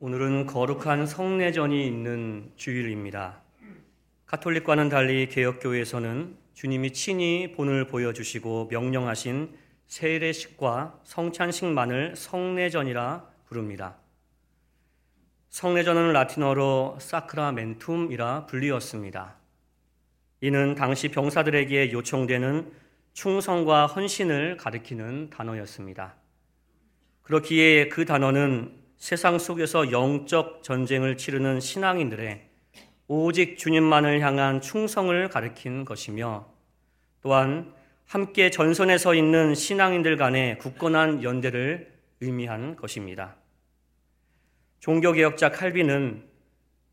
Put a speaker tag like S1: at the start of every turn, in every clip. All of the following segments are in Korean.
S1: 오늘은 거룩한 성례전이 있는 주일입니다. 카톨릭과는 달리 개혁교회에서는 주님이 친히 본을 보여주시고 명령하신 세례식과 성찬식만을 성례전이라 부릅니다. 성례전은 라틴어로 사크라멘툼이라 불리었습니다. 이는 당시 병사들에게 요청되는 충성과 헌신을 가리키는 단어였습니다. 그렇기에 그 단어는 세상 속에서 영적 전쟁을 치르는 신앙인들의 오직 주님만을 향한 충성을 가리킨 것이며 또한 함께 전선에 서 있는 신앙인들 간의 굳건한 연대를 의미한 것입니다. 종교개혁자 칼빈은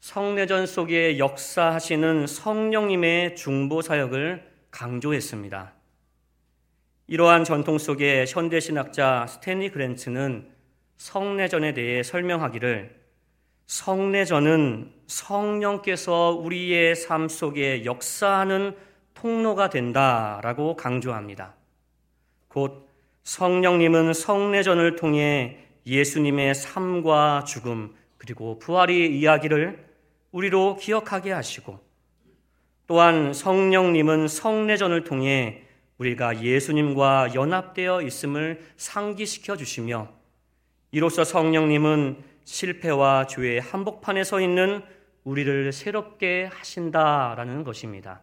S1: 성례전 속에 역사하시는 성령님의 중보 사역을 강조했습니다. 이러한 전통 속에 현대신학자 스탠리 그랜츠는 성례전에 대해 설명하기를 성례전은 성령께서 우리의 삶 속에 역사하는 통로가 된다라고 강조합니다. 곧 성령님은 성례전을 통해 예수님의 삶과 죽음 그리고 부활의 이야기를 우리로 기억하게 하시고 또한 성령님은 성례전을 통해 우리가 예수님과 연합되어 있음을 상기시켜 주시며 이로써 성령님은 실패와 죄의 한복판에 서 있는 우리를 새롭게 하신다라는 것입니다.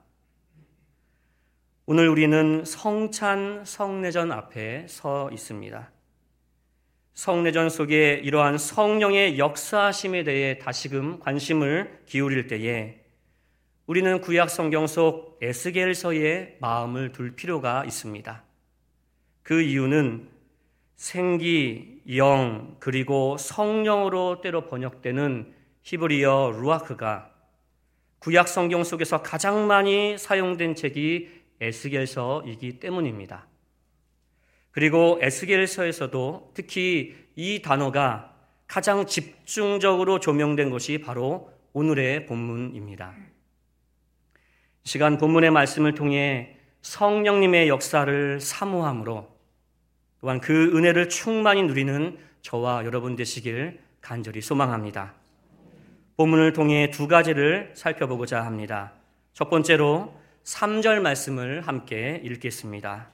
S1: 오늘 우리는 성찬 성례전 앞에 서 있습니다. 성례전 속에 이러한 성령의 역사심에 대해 다시금 관심을 기울일 때에 우리는 구약 성경 속 에스겔서에 마음을 둘 필요가 있습니다. 그 이유는 생기, 영, 그리고 성령으로 때로 번역되는 히브리어 루아크가 구약 성경 속에서 가장 많이 사용된 책이 에스겔서이기 때문입니다. 그리고 에스겔서에서도 특히 이 단어가 가장 집중적으로 조명된 것이 바로 오늘의 본문입니다. 시간 본문의 말씀을 통해 성령님의 역사를 사모함으로 또한 그 은혜를 충만히 누리는 저와 여러분 되시길 간절히 소망합니다. 본문을 통해 두 가지를 살펴보고자 합니다. 첫 번째로 3절 말씀을 함께 읽겠습니다.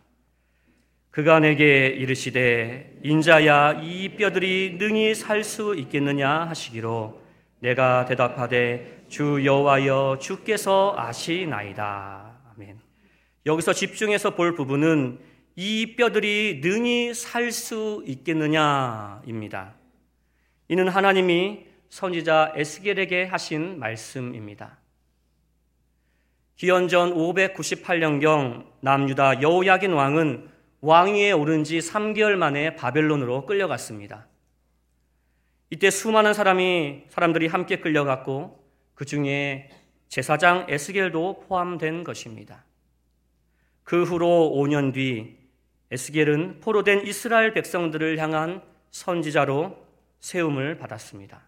S1: 그가 내게 이르시되 인자야 이 뼈들이 능히 살 수 있겠느냐 하시기로 내가 대답하되 주 여호와여 주께서 아시나이다. 아멘. 여기서 집중해서 볼 부분은 이 뼈들이 능히 살 수 있겠느냐입니다. 이는 하나님이 선지자 에스겔에게 하신 말씀입니다. 기원전 598년경 남유다 여호야긴 왕은 왕위에 오른 지 3개월 만에 바벨론으로 끌려갔습니다. 이때 수많은 사람이 사람들이 함께 끌려갔고 그 중에 제사장 에스겔도 포함된 것입니다. 그 후로 5년 뒤 에스겔은 포로된 이스라엘 백성들을 향한 선지자로 세움을 받았습니다.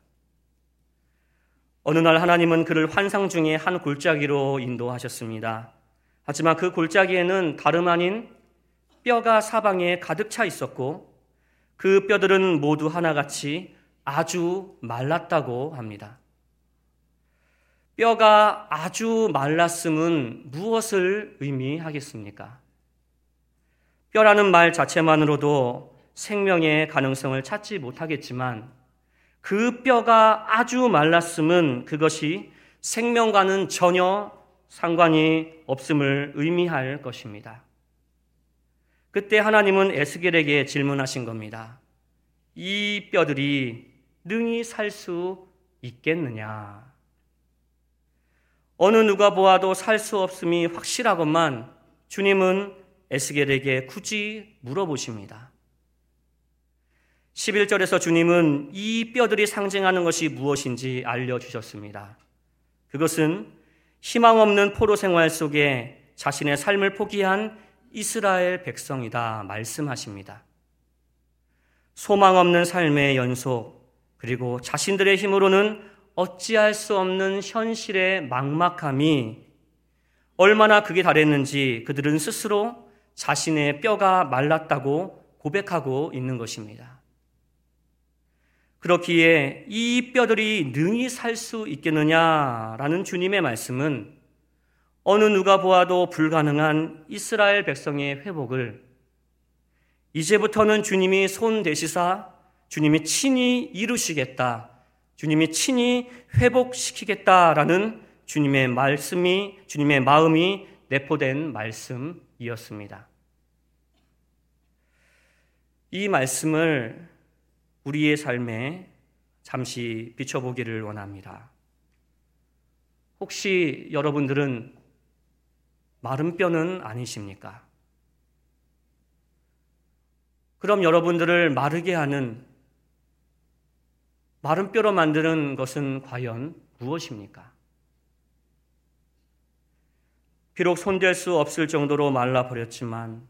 S1: 어느 날 하나님은 그를 환상 중에 한 골짜기로 인도하셨습니다. 하지만 그 골짜기에는 다름 아닌 뼈가 사방에 가득 차 있었고 그 뼈들은 모두 하나같이 아주 말랐다고 합니다. 뼈가 아주 말랐음은 무엇을 의미하겠습니까? 뼈라는 말 자체만으로도 생명의 가능성을 찾지 못하겠지만 그 뼈가 아주 말랐음은 그것이 생명과는 전혀 상관이 없음을 의미할 것입니다. 그때 하나님은 에스겔에게 질문하신 겁니다. 이 뼈들이 능히 살 수 있겠느냐? 어느 누가 보아도 살 수 없음이 확실하건만 주님은 에스겔에게 굳이 물어보십니다. 11절에서 주님은 이 뼈들이 상징하는 것이 무엇인지 알려주셨습니다. 그것은 희망 없는 포로 생활 속에 자신의 삶을 포기한 이스라엘 백성이다 말씀하십니다. 소망 없는 삶의 연속, 그리고 자신들의 힘으로는 어찌할 수 없는 현실의 막막함이 얼마나 극에 달했는지 그들은 스스로 자신의 뼈가 말랐다고 고백하고 있는 것입니다. 그렇기에 이 뼈들이 능히 살 수 있겠느냐라는 주님의 말씀은 어느 누가 보아도 불가능한 이스라엘 백성의 회복을 이제부터는 주님이 손 대시사 주님이 친히 이루시겠다. 주님이 친히 회복시키겠다라는 주님의 말씀이, 주님의 마음이 내포된 말씀 이었습니다. 이 말씀을 우리의 삶에 잠시 비춰보기를 원합니다. 혹시 여러분들은 마른 뼈는 아니십니까? 그럼 여러분들을 마르게 하는 마른 뼈로 만드는 것은 과연 무엇입니까? 비록 손댈 수 없을 정도로 말라버렸지만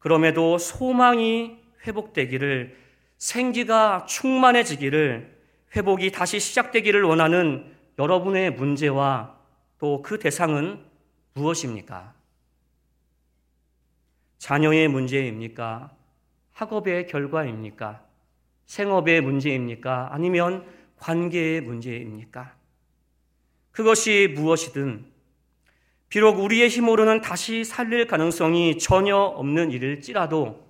S1: 그럼에도 소망이 회복되기를 생기가 충만해지기를 회복이 다시 시작되기를 원하는 여러분의 문제와 또 그 대상은 무엇입니까? 자녀의 문제입니까? 학업의 결과입니까? 생업의 문제입니까? 아니면 관계의 문제입니까? 그것이 무엇이든 비록 우리의 힘으로는 다시 살릴 가능성이 전혀 없는 일일지라도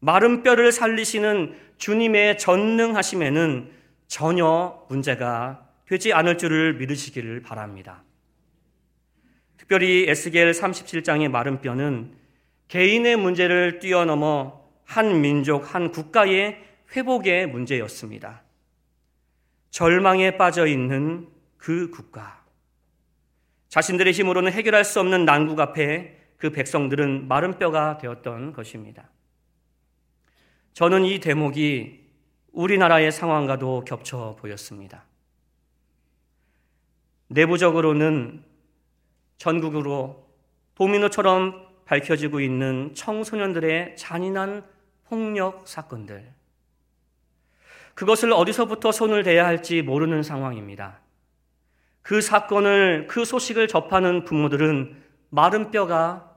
S1: 마른 뼈를 살리시는 주님의 전능하심에는 전혀 문제가 되지 않을 줄을 믿으시기를 바랍니다. 특별히 에스겔 37장의 마른 뼈는 개인의 문제를 뛰어넘어 한 민족, 한 국가의 회복의 문제였습니다. 절망에 빠져 있는 그 국가. 자신들의 힘으로는 해결할 수 없는 난국 앞에 그 백성들은 마른 뼈가 되었던 것입니다. 저는 이 대목이 우리나라의 상황과도 겹쳐 보였습니다. 내부적으로는 전국으로 도미노처럼 밝혀지고 있는 청소년들의 잔인한 폭력 사건들. 그것을 어디서부터 손을 대야 할지 모르는 상황입니다. 그 사건을, 그 소식을 접하는 부모들은 마른 뼈가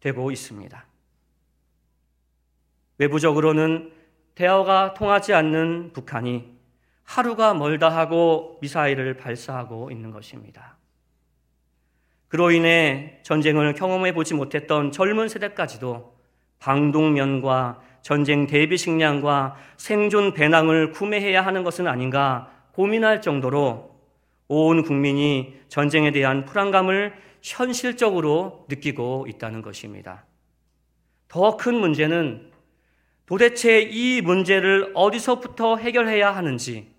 S1: 되고 있습니다. 외부적으로는 대화가 통하지 않는 북한이 하루가 멀다 하고 미사일을 발사하고 있는 것입니다. 그로 인해 전쟁을 경험해 보지 못했던 젊은 세대까지도 방독면과 전쟁 대비 식량과 생존 배낭을 구매해야 하는 것은 아닌가 고민할 정도로 온 국민이 전쟁에 대한 불안감을 현실적으로 느끼고 있다는 것입니다. 더 큰 문제는 도대체 이 문제를 어디서부터 해결해야 하는지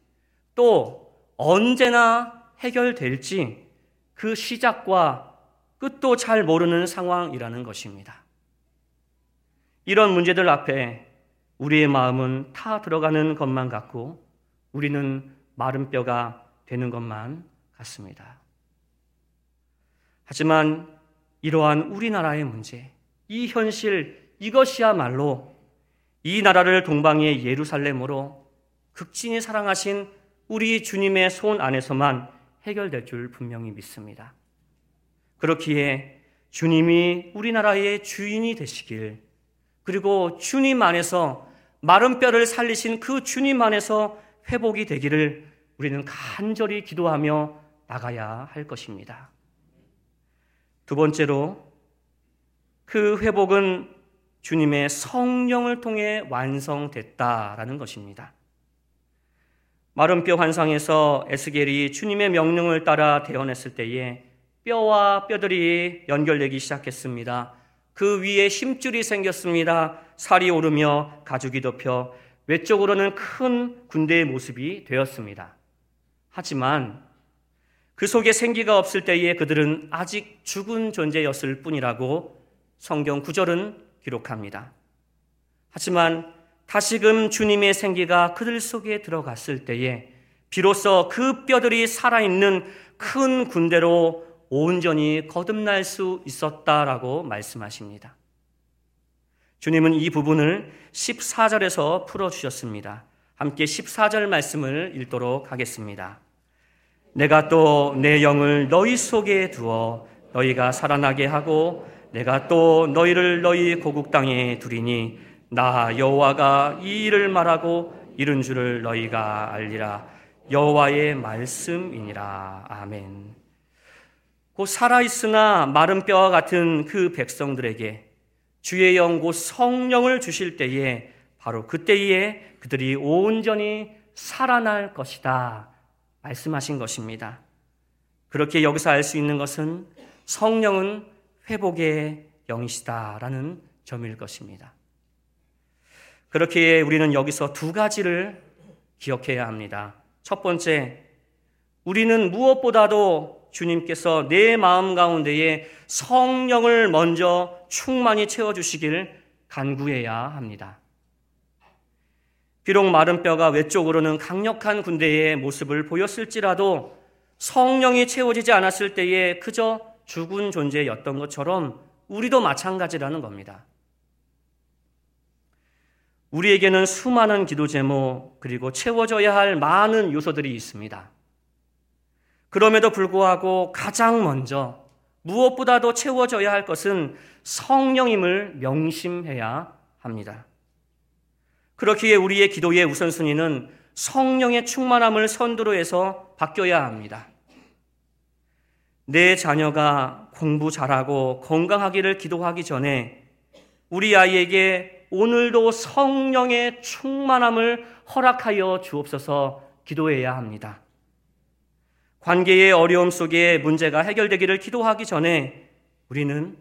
S1: 또 언제나 해결될지 그 시작과 끝도 잘 모르는 상황이라는 것입니다. 이런 문제들 앞에 우리의 마음은 타 들어가는 것만 같고 우리는 마른 뼈가 되는 것만 같습니다. 하지만 이러한 우리나라의 문제, 이 현실, 이것이야말로 이 나라를 동방의 예루살렘으로 극진히 사랑하신 우리 주님의 손 안에서만 해결될 줄 분명히 믿습니다. 그렇기에 주님이 우리나라의 주인이 되시길, 그리고 주님 안에서 마른 뼈를 살리신 그 주님 안에서 회복이 되기를 우리는 간절히 기도하며 나가야 할 것입니다. 두 번째로 그 회복은 주님의 성령을 통해 완성됐다라는 것입니다. 마른 뼈 환상에서 에스겔이 주님의 명령을 따라 대언했을 때에 뼈와 뼈들이 연결되기 시작했습니다. 그 위에 힘줄이 생겼습니다. 살이 오르며 가죽이 덮여 외적으로는 큰 군대의 모습이 되었습니다. 하지만 그 속에 생기가 없을 때에 그들은 아직 죽은 존재였을 뿐이라고 성경 구절은 기록합니다. 하지만 다시금 주님의 생기가 그들 속에 들어갔을 때에 비로소 그 뼈들이 살아있는 큰 군대로 온전히 거듭날 수 있었다라고 말씀하십니다. 주님은 이 부분을 14절에서 풀어주셨습니다. 함께 14절 말씀을 읽도록 하겠습니다. 내가 또 내 영을 너희 속에 두어 너희가 살아나게 하고 내가 또 너희를 너희 고국 땅에 두리니 나 여호와가 이 일을 말하고 이른 줄을 너희가 알리라. 여호와의 말씀이니라. 아멘. 곧 살아 있으나 마른 뼈와 같은 그 백성들에게 주의 영 곧 성령을 주실 때에 바로 그때에 그들이 온전히 살아날 것이다 말씀하신 것입니다. 그렇게 여기서 알 수 있는 것은 성령은 회복의 영이시다라는 점일 것입니다. 그렇게 우리는 여기서 두 가지를 기억해야 합니다. 첫 번째, 우리는 무엇보다도 주님께서 내 마음 가운데에 성령을 먼저 충만히 채워주시길 간구해야 합니다. 비록 마른 뼈가 외적으로는 강력한 군대의 모습을 보였을지라도 성령이 채워지지 않았을 때에 그저 죽은 존재였던 것처럼 우리도 마찬가지라는 겁니다. 우리에게는 수많은 기도 제목 그리고 채워져야 할 많은 요소들이 있습니다. 그럼에도 불구하고 가장 먼저 무엇보다도 채워져야 할 것은 성령임을 명심해야 합니다. 그렇기에 우리의 기도의 우선순위는 성령의 충만함을 선두로 해서 바뀌어야 합니다. 내 자녀가 공부 잘하고 건강하기를 기도하기 전에 우리 아이에게 오늘도 성령의 충만함을 허락하여 주옵소서 기도해야 합니다. 관계의 어려움 속에 문제가 해결되기를 기도하기 전에 우리는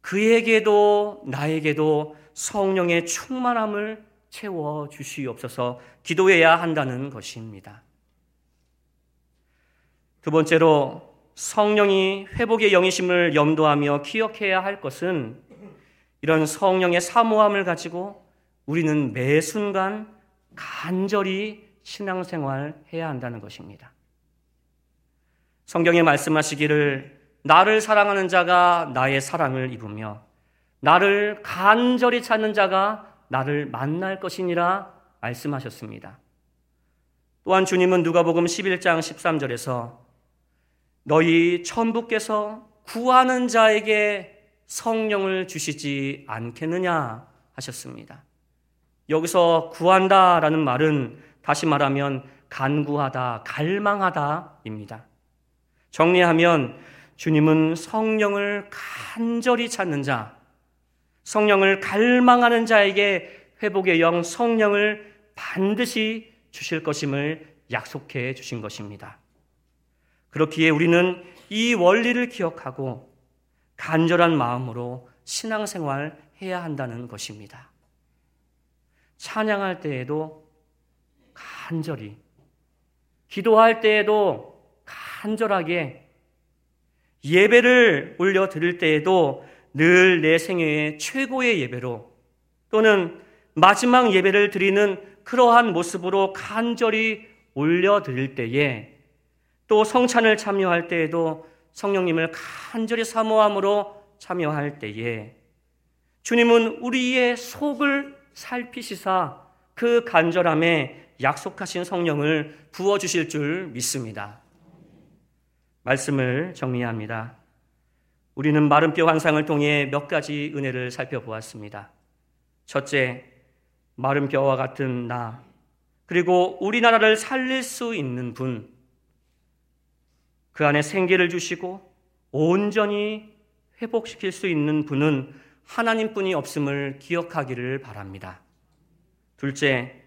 S1: 그에게도 나에게도 성령의 충만함을 채워 주시옵소서 기도해야 한다는 것입니다. 두 번째로 성령이 회복의 영이심을 염두하며 기억해야 할 것은 이런 성령의 사모함을 가지고 우리는 매 순간 간절히 신앙생활 해야 한다는 것입니다. 성경에 말씀하시기를 나를 사랑하는 자가 나의 사랑을 입으며 나를 간절히 찾는 자가 나를 만날 것이니라 말씀하셨습니다. 또한 주님은 누가복음 11장 13절에서 너희 천부께서 구하는 자에게 성령을 주시지 않겠느냐 하셨습니다. 여기서 구한다라는 말은 다시 말하면 간구하다, 갈망하다입니다. 정리하면 주님은 성령을 간절히 찾는 자, 성령을 갈망하는 자에게 회복의 영 성령을 반드시 주실 것임을 약속해 주신 것입니다. 그렇기에 우리는 이 원리를 기억하고 간절한 마음으로 신앙생활 해야 한다는 것입니다. 찬양할 때에도 간절히, 기도할 때에도 간절하게, 예배를 올려 드릴 때에도 늘 내 생애의 최고의 예배로 또는 마지막 예배를 드리는 그러한 모습으로 간절히 올려 드릴 때에 또 성찬을 참여할 때에도 성령님을 간절히 사모함으로 참여할 때에 주님은 우리의 속을 살피시사 그 간절함에 약속하신 성령을 부어주실 줄 믿습니다. 말씀을 정리합니다. 우리는 마른 뼈 환상을 통해 몇 가지 은혜를 살펴보았습니다. 첫째, 마른 뼈와 같은 나, 그리고 우리나라를 살릴 수 있는 분, 그 안에 생기를 주시고 온전히 회복시킬 수 있는 분은 하나님뿐이 없음을 기억하기를 바랍니다. 둘째,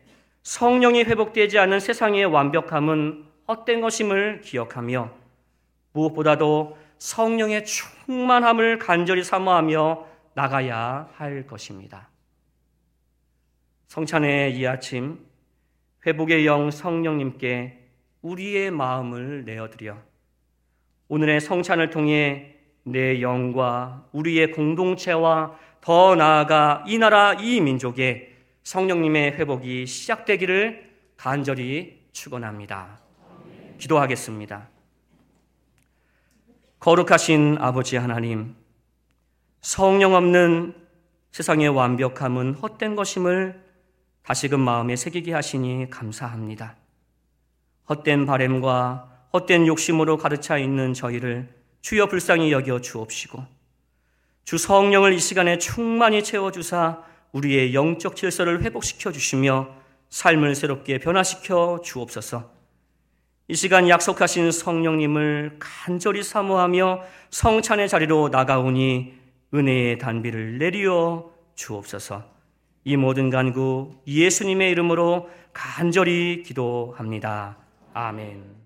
S1: 성령이 회복되지 않은 세상의 완벽함은 헛된 것임을 기억하며 무엇보다도 성령의 충만함을 간절히 사모하며 나가야 할 것입니다. 성찬의 이 아침 회복의 영 성령님께 우리의 마음을 내어드려 오늘의 성찬을 통해 내 영과 우리의 공동체와 더 나아가 이 나라 이 민족의 성령님의 회복이 시작되기를 간절히 축원합니다. 기도하겠습니다. 거룩하신 아버지 하나님, 성령 없는 세상의 완벽함은 헛된 것임을 다시금 마음에 새기게 하시니 감사합니다. 헛된 바램과 헛된 욕심으로 가득 차 있는 저희를 주여 불쌍히 여겨 주옵시고 주 성령을 이 시간에 충만히 채워 주사 우리의 영적 질서를 회복시켜 주시며 삶을 새롭게 변화시켜 주옵소서. 이 시간 약속하신 성령님을 간절히 사모하며 성찬의 자리로 나가오니 은혜의 단비를 내리어 주옵소서. 이 모든 간구 예수님의 이름으로 간절히 기도합니다. 아멘.